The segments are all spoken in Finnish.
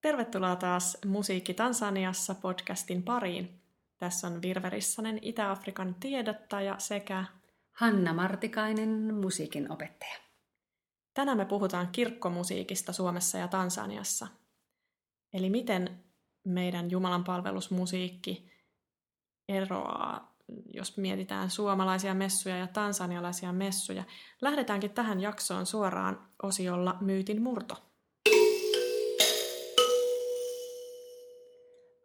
Tervetuloa taas Musiikki Tansaniassa podcastin pariin. Tässä on Virve Rissanen, Itä-Afrikan tiedottaja sekä Hanna Martikainen, musiikin opettaja. Tänään me puhutaan kirkkomusiikista Suomessa ja Tansaniassa. Eli miten meidän Jumalan palvelusmusiikki eroaa, jos mietitään suomalaisia messuja ja tansanialaisia messuja. Lähdetäänkin tähän jaksoon suoraan osiolla Myytin murto.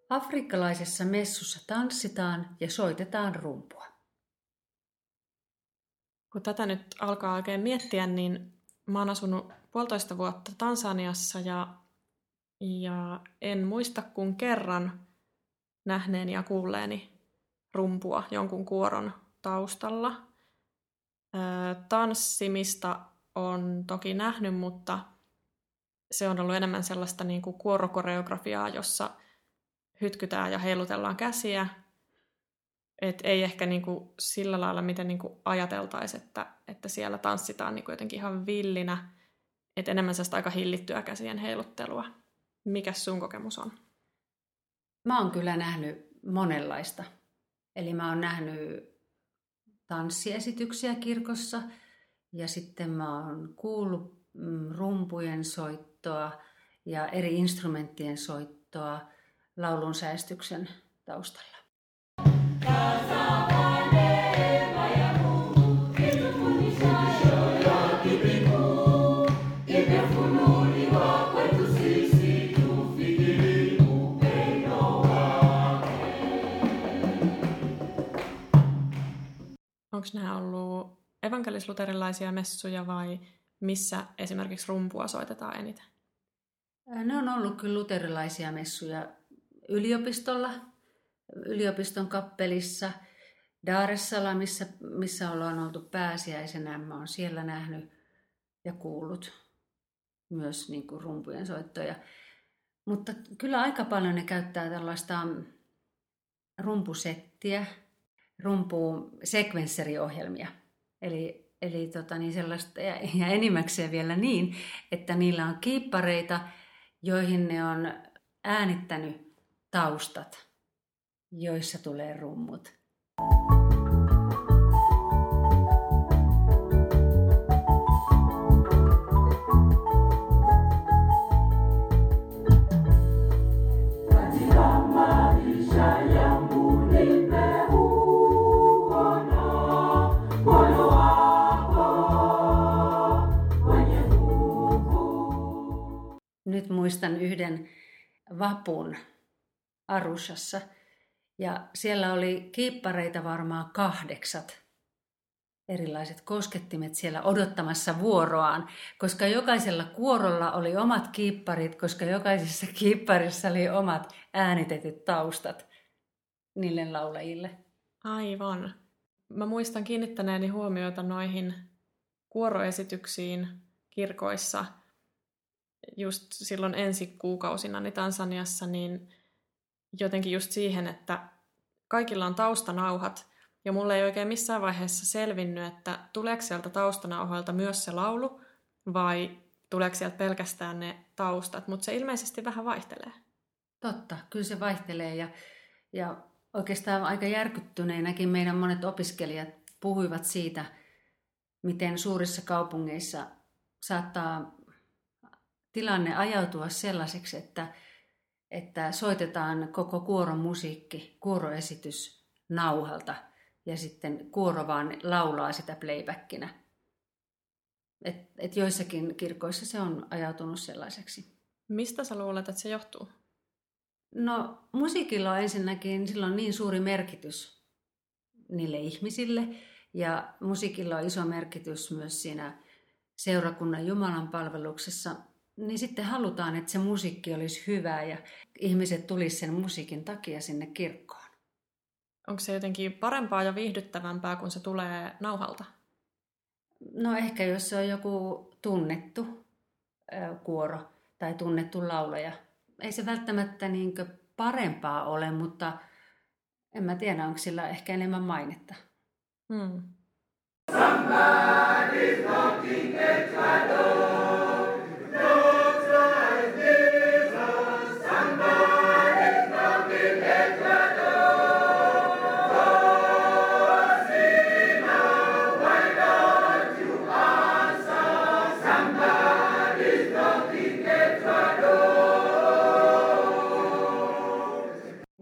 Afrikkalaisessa messussa tanssitaan ja soitetaan rumpua. Kun tätä nyt alkaa oikein miettiä, niin mä oon asunut puolitoista vuotta Tansaniassa ja, ja en muista kuin kerran nähneeni ja kuulleeni rumpua jonkun kuoron taustalla. Tanssimista on toki nähnyt, mutta se on ollut enemmän sellaista niin kuin kuorokoreografiaa, jossa – hytkytään ja heilutellaan käsiä. Et ei ehkä niinku sillä lailla, miten niinku ajateltaisiin, että, että siellä tanssitaan niinku jotenkin ihan villinä. Et enemmän sellaista aika hillittyä käsien heiluttelua. Mikä sun kokemus on? Mä oon kyllä nähnyt monenlaista. Eli mä oon nähnyt tanssiesityksiä kirkossa ja sitten mä oon kuullut mm, rumpujen soittoa ja eri instrumenttien soittoa – laulun säästyksen taustalla. Onko nämä ollut evankelisluterilaisia messuja vai missä esimerkiksi rumpua soitetaan eniten? Ne on ollut kyllä luterilaisia messuja yliopistolla, yliopiston kappelissa, Dar es Salaamissa, missä ollaan oltu pääsiäisenä. Mä oon siellä nähnyt ja kuullut myös niin kuin rumpujen soittoja. Mutta kyllä aika paljon ne käyttää tällaista rumpusettiä, rumpu sekvensseriohjelmia. Eli, eli tota niin sellaista, ja, ja enimmäkseen vielä niin, että niillä on kiippareita, joihin ne on äänittänyt taustat, joissa tulee rummut. Nyt muistan yhden vapun Arushassa. Ja siellä oli kiippareita varmaan kahdeksat erilaiset koskettimet siellä odottamassa vuoroaan, koska jokaisella kuorolla oli omat kiipparit, koska jokaisessa kiipparissa oli omat äänitetyt taustat niille laulajille. Aivan. Mä muistan kiinnittäneeni huomiota noihin kuoroesityksiin kirkoissa just silloin ensi kuukausina niin Tansaniassa, niin jotenkin just siihen, että kaikilla on taustanauhat, ja mulle ei oikein missään vaiheessa selvinnyt, että tuleeko sieltä taustanauhoilta myös se laulu, vai tuleeko sieltä pelkästään ne taustat, mutta se ilmeisesti vähän vaihtelee. Totta, kyllä se vaihtelee, ja, ja oikeastaan aika järkyttyneenäkin meidän monet opiskelijat puhuivat siitä, miten suurissa kaupungeissa saattaa tilanne ajautua sellaiseksi, että että soitetaan koko kuoron musiikki, kuoroesitys nauhalta ja sitten kuoro vaan laulaa sitä playbackinä. Et, et joissakin kirkoissa se on ajautunut sellaiseksi. Mistä sä luulet, että se johtuu? No musiikilla on ensinnäkin silloin niin suuri merkitys niille ihmisille ja musiikilla on iso merkitys myös siinä seurakunnan Jumalan palveluksessa niin sitten halutaan, että se musiikki olisi hyvää ja ihmiset tulisi sen musiikin takia sinne kirkkoon. onko se jotenkin parempaa ja viihdyttävämpää, kun se tulee nauhalta? No ehkä jos se on joku tunnettu kuoro tai tunnettu laulaja. Ei se välttämättä niin parempaa ole, mutta en mä tiedä, onko sillä ehkä enemmän mainetta. Hmm. Somebody's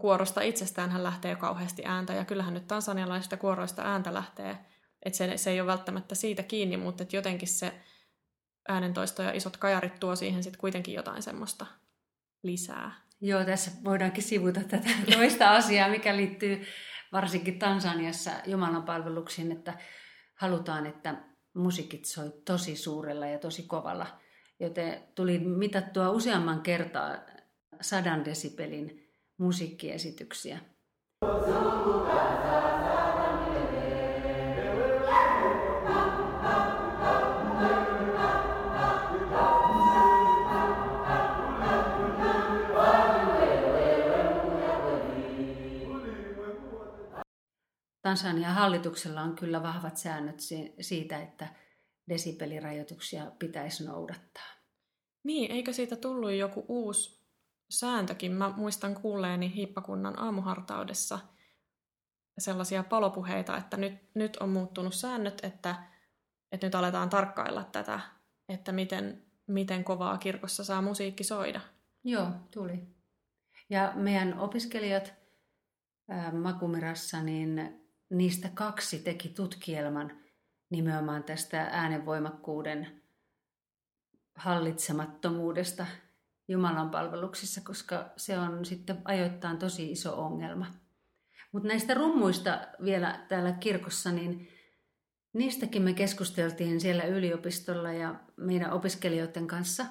kuorosta itsestään hän lähtee kauheasti ääntä, ja kyllähän nyt tansanialaisista kuoroista ääntä lähtee, että se, se ei ole välttämättä siitä kiinni, mutta että jotenkin se äänentoisto ja isot kajarit tuo siihen sitten kuitenkin jotain semmoista lisää. Joo, tässä voidaankin sivuta tätä toista asiaa, mikä liittyy varsinkin Tansaniassa Jumalan palveluksiin, että halutaan, että musiikit soi tosi suurella ja tosi kovalla. Joten tuli mitattua useamman kertaa sadan desibelin musiikkiesityksiä. Tansanian hallituksella on kyllä vahvat säännöt siitä, että desibelirajoituksia pitäisi noudattaa. Niin, eikö siitä tullut joku uusi sääntökin. Mä muistan kuulleeni hiippakunnan aamuhartaudessa sellaisia palopuheita, että nyt, nyt on muuttunut säännöt, että, että nyt aletaan tarkkailla tätä, että miten, miten kovaa kirkossa saa musiikki soida. Joo, tuli. Ja meidän opiskelijat ää, Makumirassa, niin niistä kaksi teki tutkielman nimenomaan tästä äänenvoimakkuuden hallitsemattomuudesta – Jumalan palveluksissa, koska se on sitten ajoittain tosi iso ongelma. Mutta näistä rummuista vielä täällä kirkossa, niin niistäkin me keskusteltiin siellä yliopistolla ja meidän opiskelijoiden kanssa.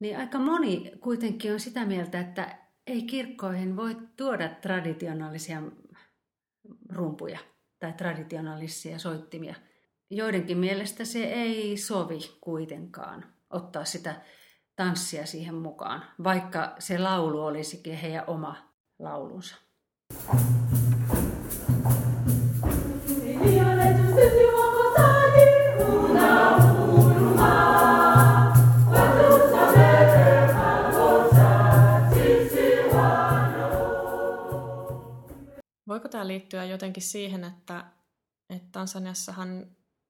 Niin aika moni kuitenkin on sitä mieltä, että ei kirkkoihin voi tuoda traditionaalisia rumpuja tai traditionaalisia soittimia. Joidenkin mielestä se ei sovi kuitenkaan ottaa sitä tanssia siihen mukaan, vaikka se laulu olisikin heidän oma laulunsa. Voiko tämä liittyä jotenkin siihen, että, että Tansaniassahan,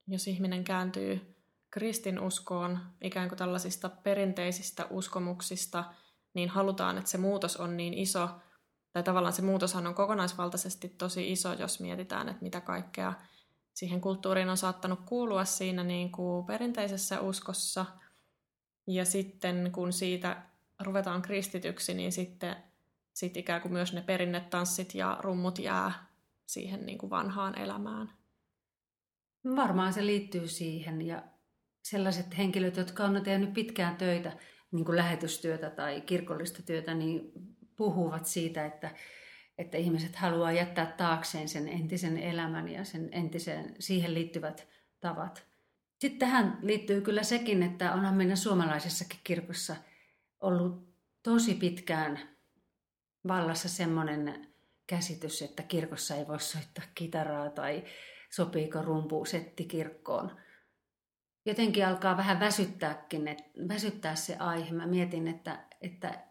jos ihminen kääntyy kristinuskoon ikään kuin tällaisista perinteisistä uskomuksista, niin halutaan, että se muutos on niin iso, tai tavallaan se muutoshan on kokonaisvaltaisesti tosi iso, jos mietitään, että mitä kaikkea siihen kulttuuriin on saattanut kuulua siinä niin kuin perinteisessä uskossa. Ja sitten kun siitä ruvetaan kristityksi, niin sitten sit ikään kuin myös ne perinnetanssit ja rummut jää siihen niin kuin vanhaan elämään. Varmaan se liittyy siihen ja sellaiset henkilöt, jotka on tehnyt pitkään töitä, niin kuin lähetystyötä tai kirkollista työtä, niin puhuvat siitä, että, että ihmiset haluaa jättää taakseen sen entisen elämän ja sen entisen, siihen liittyvät tavat. Sitten tähän liittyy kyllä sekin, että onhan meidän suomalaisessakin kirkossa ollut tosi pitkään vallassa semmoinen käsitys, että kirkossa ei voi soittaa kitaraa tai sopiiko rumpu setti kirkkoon jotenkin alkaa vähän väsyttääkin, että väsyttää se aihe. Mä mietin, että, että,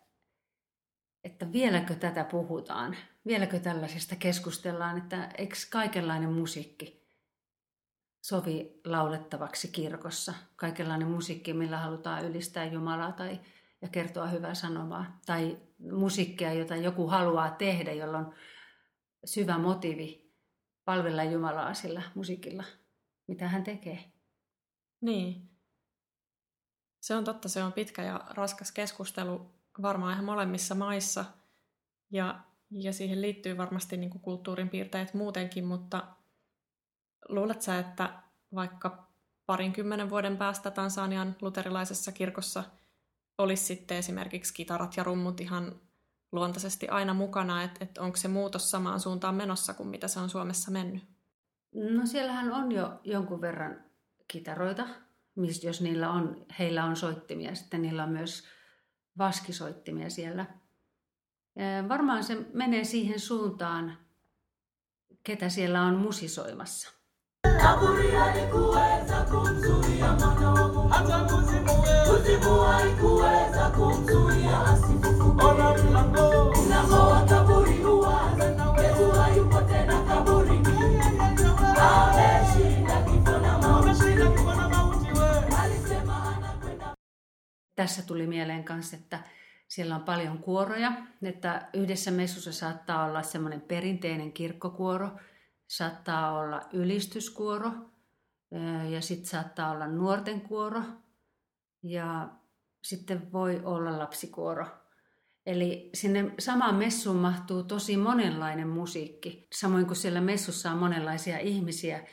että vieläkö tätä puhutaan, vieläkö tällaisesta keskustellaan, että eikö kaikenlainen musiikki sovi laulettavaksi kirkossa. Kaikenlainen musiikki, millä halutaan ylistää Jumalaa tai ja kertoa hyvää sanomaa. Tai musiikkia, jota joku haluaa tehdä, jolla on syvä motiivi palvella Jumalaa sillä musiikilla, mitä hän tekee. Niin. Se on totta, se on pitkä ja raskas keskustelu varmaan ihan molemmissa maissa. Ja, ja siihen liittyy varmasti niin kuin kulttuurin piirteet muutenkin, mutta luulet sä, että vaikka parinkymmenen vuoden päästä Tansanian luterilaisessa kirkossa olisi sitten esimerkiksi kitarat ja rummut ihan luontaisesti aina mukana, että, että onko se muutos samaan suuntaan menossa kuin mitä se on Suomessa mennyt? No siellähän on jo jonkun verran kitaroita, mistä jos niillä on, heillä on soittimia, sitten niillä on myös vaskisoittimia siellä. Varmaan se menee siihen suuntaan, ketä siellä on musisoimassa. Kaburi alikuweza kumzuia mwana wa Mungu, hata kuzimu haikuweza kumzuia asifufuke. Mlango wa Tässä tuli mieleen kanssa, että siellä on paljon kuoroja, että yhdessä messussa saattaa olla semmoinen perinteinen kirkkokuoro – saattaa olla ylistyskuoro ja sitten saattaa olla nuorten kuoro ja sitten voi olla lapsikuoro. Eli sinne samaan messuun mahtuu tosi monenlainen musiikki. Samoin kuin siellä messussa on monenlaisia ihmisiä,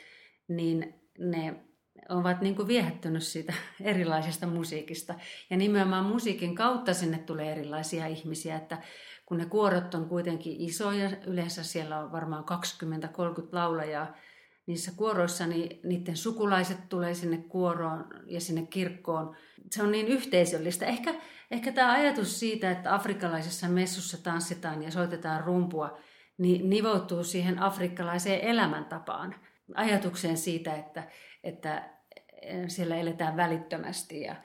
niin ne ovat niin kuin viehättynyt siitä erilaisesta musiikista. Ja nimenomaan musiikin kautta sinne tulee erilaisia ihmisiä, että kun ne kuorot on kuitenkin isoja, yleensä siellä on varmaan 20-30 laulajaa niissä kuoroissa, niin niiden sukulaiset tulee sinne kuoroon ja sinne kirkkoon. Se on niin yhteisöllistä. Ehkä, ehkä tämä ajatus siitä, että afrikkalaisessa messussa tanssitaan ja soitetaan rumpua, niin nivoutuu siihen afrikkalaiseen elämäntapaan. Ajatukseen siitä, että, että siellä eletään välittömästi ja,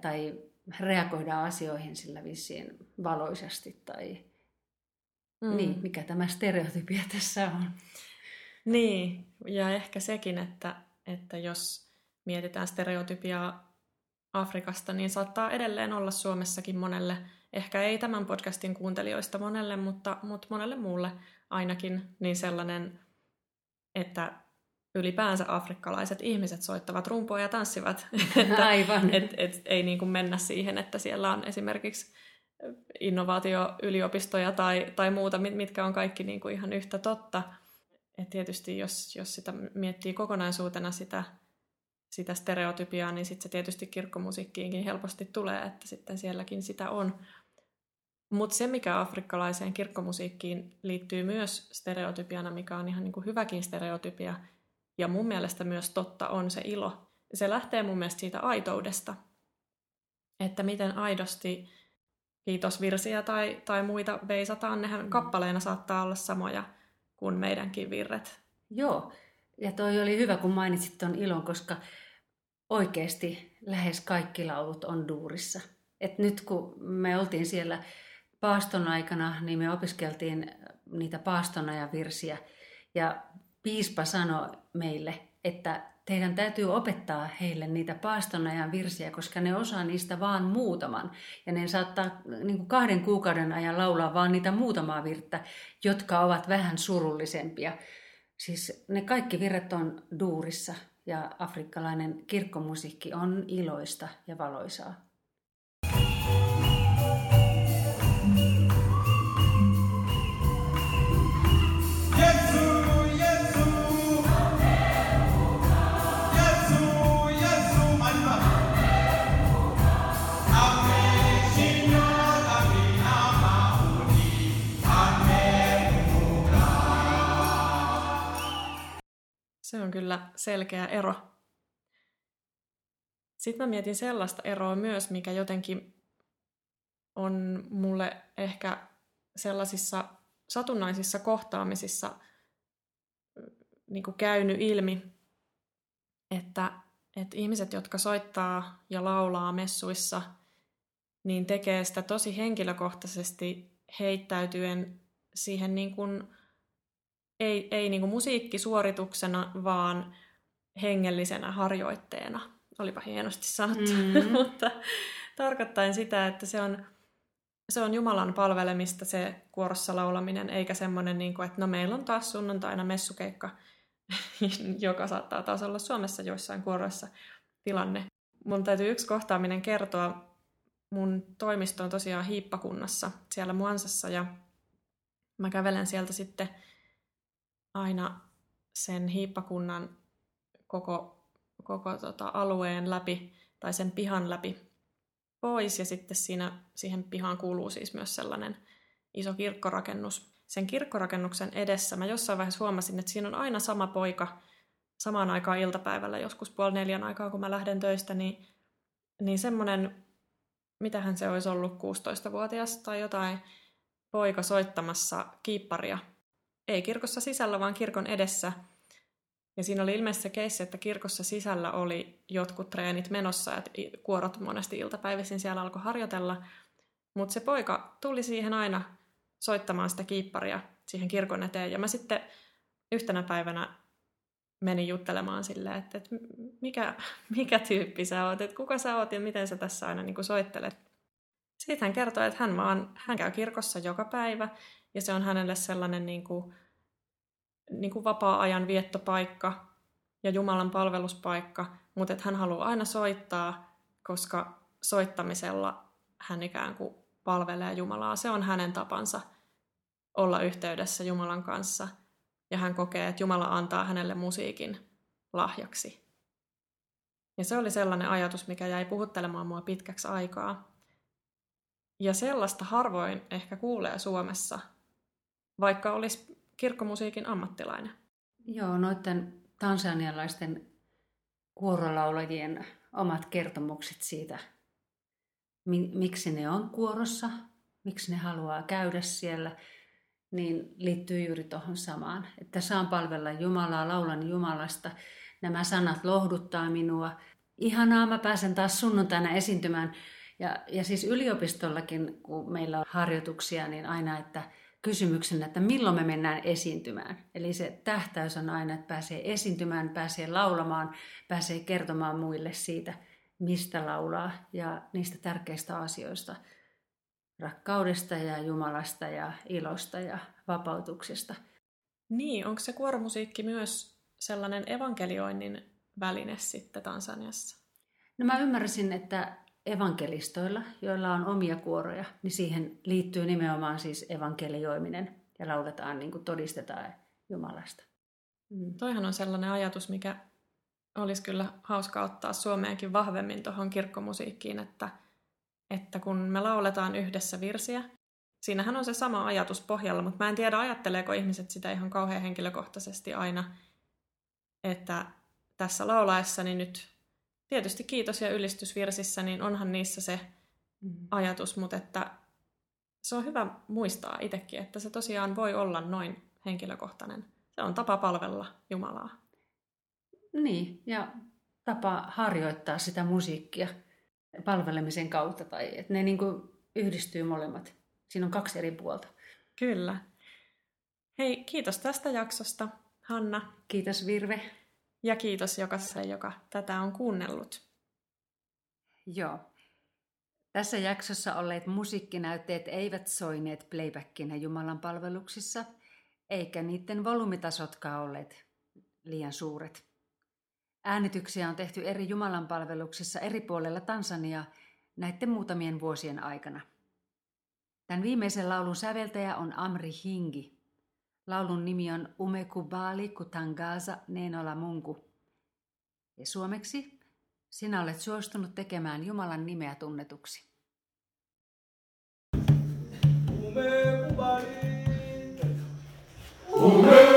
tai reagoidaan asioihin sillä vissiin valoisasti tai mm. niin, mikä tämä stereotypia tässä on. Niin, ja ehkä sekin, että, että jos mietitään stereotypiaa Afrikasta, niin saattaa edelleen olla Suomessakin monelle, ehkä ei tämän podcastin kuuntelijoista monelle, mutta, mutta monelle muulle ainakin, niin sellainen, että ylipäänsä afrikkalaiset ihmiset soittavat rumpoa ja tanssivat. että, Aivan. Et, et, ei niin kuin mennä siihen, että siellä on esimerkiksi innovaatioyliopistoja tai, tai muuta, mitkä on kaikki niin kuin ihan yhtä totta. Et tietysti jos, jos sitä miettii kokonaisuutena sitä, sitä stereotypiaa, niin sitten se tietysti kirkkomusiikkiinkin helposti tulee, että sitten sielläkin sitä on. Mutta se, mikä afrikkalaiseen kirkkomusiikkiin liittyy myös stereotypiana, mikä on ihan niin kuin hyväkin stereotypia, ja mun mielestä myös totta on se ilo. Se lähtee mun mielestä siitä aitoudesta, että miten aidosti kiitosvirsiä tai, tai muita veisataan. Nehän mm. kappaleina saattaa olla samoja kuin meidänkin virret. Joo, ja toi oli hyvä, kun mainitsit tuon ilon, koska oikeasti lähes kaikki laulut on duurissa. Et nyt kun me oltiin siellä paaston aikana, niin me opiskeltiin niitä paastona ja virsiä. Ja piispa sanoi meille, että teidän täytyy opettaa heille niitä paastonajan virsiä, koska ne osaa niistä vaan muutaman. Ja ne saattaa niin kuin kahden kuukauden ajan laulaa vaan niitä muutamaa virttä, jotka ovat vähän surullisempia. Siis ne kaikki virret on duurissa ja afrikkalainen kirkkomusiikki on iloista ja valoisaa. Se on kyllä selkeä ero. Sitten mä mietin sellaista eroa myös, mikä jotenkin on mulle ehkä sellaisissa satunnaisissa kohtaamisissa niin kuin käynyt ilmi, että, että ihmiset, jotka soittaa ja laulaa messuissa, niin tekee sitä tosi henkilökohtaisesti heittäytyen siihen niin kuin ei, ei niin kuin musiikkisuorituksena, vaan hengellisenä harjoitteena. Olipa hienosti sanottu, mm-hmm. mutta tarkoittain sitä, että se on, se on Jumalan palvelemista se kuorossa laulaminen, eikä semmoinen, niin kuin, että no meillä on taas sunnuntaina messukeikka, joka saattaa taas olla Suomessa joissain kuoroissa tilanne. Mun täytyy yksi kohtaaminen kertoa. Mun toimisto on tosiaan hiippakunnassa siellä Muansassa ja mä kävelen sieltä sitten – aina sen hiippakunnan koko, koko tota alueen läpi tai sen pihan läpi pois ja sitten siinä, siihen pihaan kuuluu siis myös sellainen iso kirkkorakennus. Sen kirkkorakennuksen edessä mä jossain vaiheessa huomasin, että siinä on aina sama poika samaan aikaan iltapäivällä, joskus puoli neljän aikaa, kun mä lähden töistä, niin, niin semmoinen, mitähän se olisi ollut, 16-vuotias tai jotain, poika soittamassa kiipparia. Ei kirkossa sisällä, vaan kirkon edessä. Ja siinä oli ilmeisesti se keissi, että kirkossa sisällä oli jotkut treenit menossa, että kuorot monesti iltapäivisin siellä alkoi harjoitella. Mutta se poika tuli siihen aina soittamaan sitä kiipparia siihen kirkon eteen. Ja mä sitten yhtenä päivänä menin juttelemaan silleen, että, että mikä, mikä tyyppi sä oot, että kuka sä oot ja miten sä tässä aina niin soittelet. Sitten hän kertoi, että hän, vaan, hän käy kirkossa joka päivä ja se on hänelle sellainen niin kuin, niin kuin vapaa-ajan viettopaikka ja Jumalan palveluspaikka, mutta että hän haluaa aina soittaa, koska soittamisella hän ikään kuin palvelee Jumalaa. Se on hänen tapansa olla yhteydessä Jumalan kanssa – ja hän kokee, että Jumala antaa hänelle musiikin lahjaksi. Ja se oli sellainen ajatus, mikä jäi puhuttelemaan mua pitkäksi aikaa. Ja sellaista harvoin ehkä kuulee Suomessa, vaikka olisi kirkkomusiikin ammattilainen. Joo, noiden tansanialaisten kuorolaulajien omat kertomukset siitä, miksi ne on kuorossa, miksi ne haluaa käydä siellä – niin liittyy juuri tuohon samaan. Että saan palvella Jumalaa, laulan Jumalasta. Nämä sanat lohduttaa minua. Ihanaa, mä pääsen taas sunnuntaina esiintymään. Ja, ja siis yliopistollakin, kun meillä on harjoituksia, niin aina, että kysymyksenä, että milloin me mennään esiintymään. Eli se tähtäys on aina, että pääsee esiintymään, pääsee laulamaan, pääsee kertomaan muille siitä, mistä laulaa ja niistä tärkeistä asioista – rakkaudesta ja Jumalasta ja ilosta ja vapautuksesta. Niin, onko se kuoromusiikki myös sellainen evankelioinnin väline sitten Tansaniassa? No mä ymmärsin, että evankelistoilla, joilla on omia kuoroja, niin siihen liittyy nimenomaan siis evankelioiminen ja lauletaan, niin kuin todistetaan Jumalasta. Mm. Toihan on sellainen ajatus, mikä olisi kyllä hauska ottaa Suomeenkin vahvemmin tuohon kirkkomusiikkiin, että – että kun me lauletaan yhdessä virsiä, siinähän on se sama ajatus pohjalla, mutta mä en tiedä, ajatteleeko ihmiset sitä ihan kauhean henkilökohtaisesti aina, että tässä laulaessani nyt tietysti kiitos- ja ylistysvirsissä, niin onhan niissä se mm. ajatus, mutta että se on hyvä muistaa itsekin, että se tosiaan voi olla noin henkilökohtainen. Se on tapa palvella Jumalaa. Niin, ja tapa harjoittaa sitä musiikkia palvelemisen kautta, tai että ne niin kuin yhdistyy molemmat. Siinä on kaksi eri puolta. Kyllä. Hei, kiitos tästä jaksosta, Hanna. Kiitos Virve. Ja kiitos jokaiselle, joka tätä on kuunnellut. Joo. Tässä jaksossa olleet musiikkinäytteet eivät soineet playbackinä Jumalan palveluksissa, eikä niiden volyymitasotkaan olleet liian suuret. Äänityksiä on tehty eri jumalanpalveluksissa eri puolella Tansania näiden muutamien vuosien aikana. Tämän viimeisen laulun säveltäjä on Amri Hingi. Laulun nimi on Umekubali Kutangaza Neenola Munku. Ja suomeksi sinä olet suostunut tekemään Jumalan nimeä tunnetuksi. Umekubali. Umekubali.